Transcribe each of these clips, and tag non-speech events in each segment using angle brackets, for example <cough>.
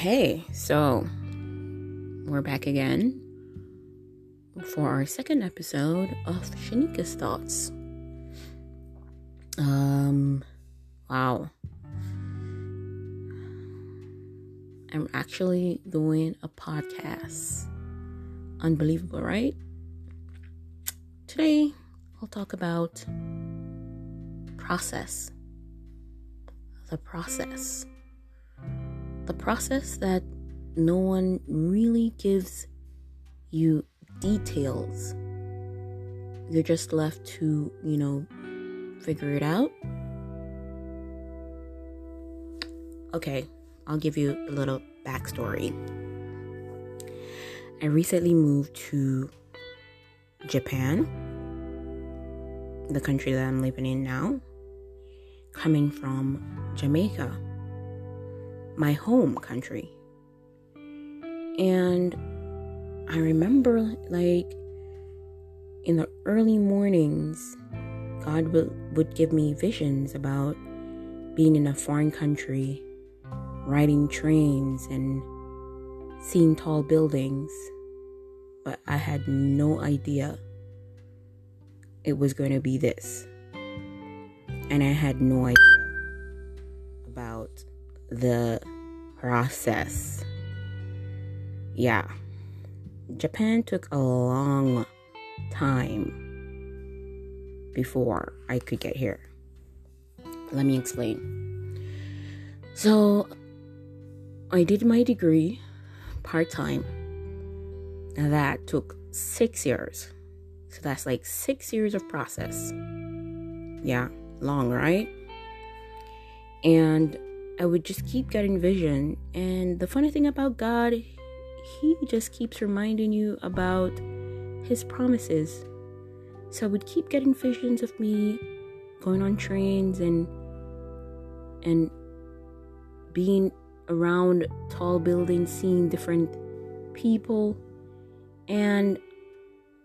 Hey, so we're back again for our second episode of Shanika's Thoughts. Um, wow. I'm actually doing a podcast. Unbelievable, right? Today, I'll talk about process. The process the process that no one really gives you details. You're just left to, you know, figure it out. Okay, I'll give you a little backstory. I recently moved to Japan, the country that I'm living in now, coming from Jamaica my home country. And I remember, like, in the early mornings, God would, would give me visions about being in a foreign country, riding trains, and seeing tall buildings. But I had no idea it was going to be this. And I had no idea the process. Yeah. Japan took a long time before I could get here. Let me explain. So, I did my degree part time. and That took six years. So, that's like six years of process. Yeah, long, right? And I would just keep getting vision. And the funny thing about God, He just keeps reminding you about His promises. So I would keep getting visions of me going on trains and and being around tall buildings, seeing different people, and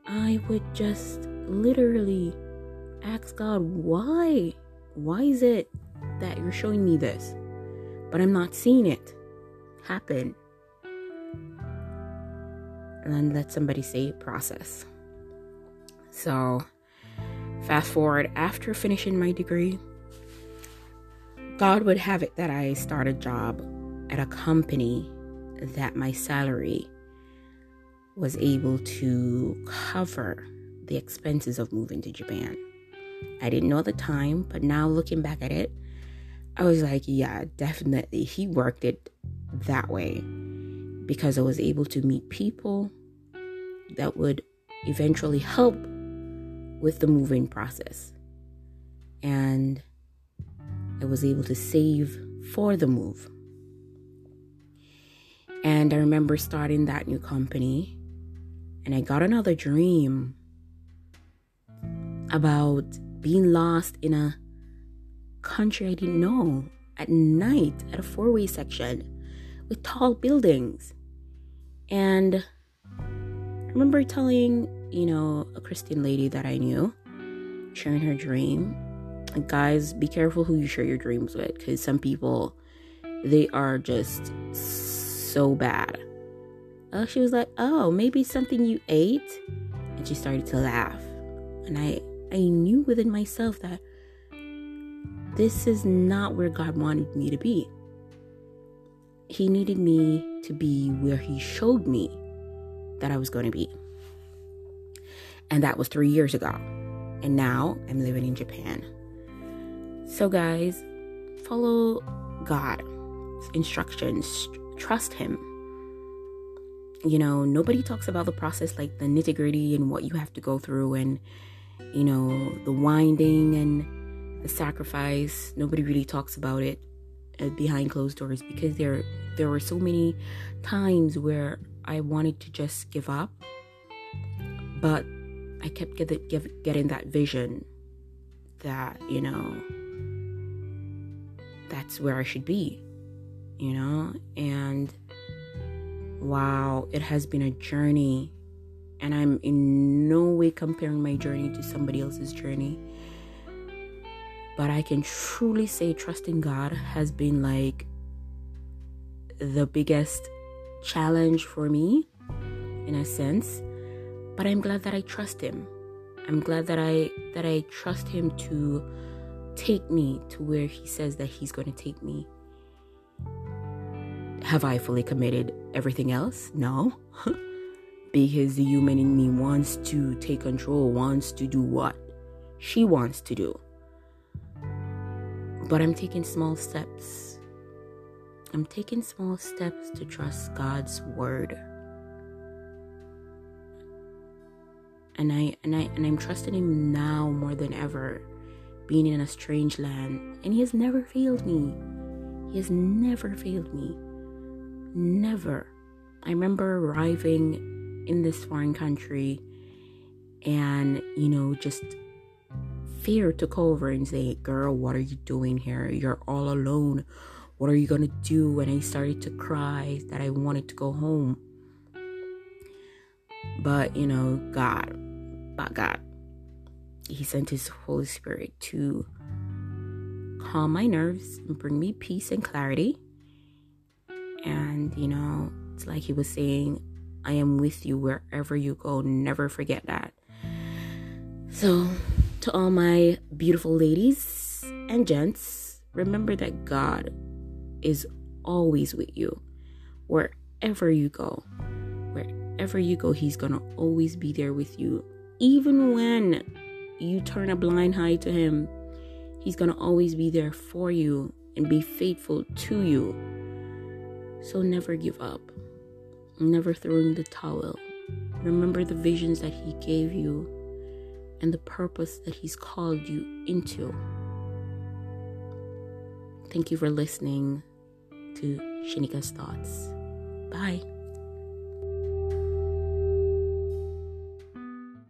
I would just literally ask God, why? Why is it that you're showing me this? But I'm not seeing it happen. And then let somebody say process. So, fast forward after finishing my degree, God would have it that I start a job at a company that my salary was able to cover the expenses of moving to Japan. I didn't know at the time, but now looking back at it, I was like, yeah, definitely. He worked it that way because I was able to meet people that would eventually help with the moving process. And I was able to save for the move. And I remember starting that new company, and I got another dream about being lost in a country I didn't know at night at a four way section with tall buildings. And I remember telling, you know, a Christian lady that I knew, sharing her dream. Guys, be careful who you share your dreams with because some people, they are just so bad. Uh, she was like, oh, maybe something you ate. And she started to laugh. And I, I knew within myself that this is not where God wanted me to be. He needed me to be where He showed me that I was going to be. And that was three years ago. And now I'm living in Japan. So, guys, follow God's instructions, trust Him. You know, nobody talks about the process like the nitty gritty and what you have to go through and, you know, the winding and sacrifice. Nobody really talks about it uh, behind closed doors because there there were so many times where I wanted to just give up, but I kept get, get, getting that vision that you know that's where I should be, you know, and wow, it has been a journey, and I'm in no way comparing my journey to somebody else's journey but I can truly say trusting God has been like the biggest challenge for me in a sense, but I'm glad that I trust him. I'm glad that I that I trust him to take me to where he says that he's going to take me. Have I fully committed everything else? No. <laughs> because the human in me wants to take control, wants to do what she wants to do. But I'm taking small steps. I'm taking small steps to trust God's word. And I and I and I'm trusting him now more than ever, being in a strange land. And he has never failed me. He has never failed me. Never. I remember arriving in this foreign country and, you know, just fear took over and say, Girl, what are you doing here? You're all alone. What are you gonna do? And I started to cry that I wanted to go home. But, you know, God, but God, He sent His Holy Spirit to calm my nerves and bring me peace and clarity. And, you know, it's like He was saying, I am with you wherever you go. Never forget that. So, to all my beautiful ladies and gents, remember that God is always with you wherever you go. Wherever you go, He's gonna always be there with you. Even when you turn a blind eye to Him, He's gonna always be there for you and be faithful to you. So never give up. Never throw in the towel. Remember the visions that He gave you and the purpose that He's called you into. Thank you for listening to Shanika's Thoughts. Bye.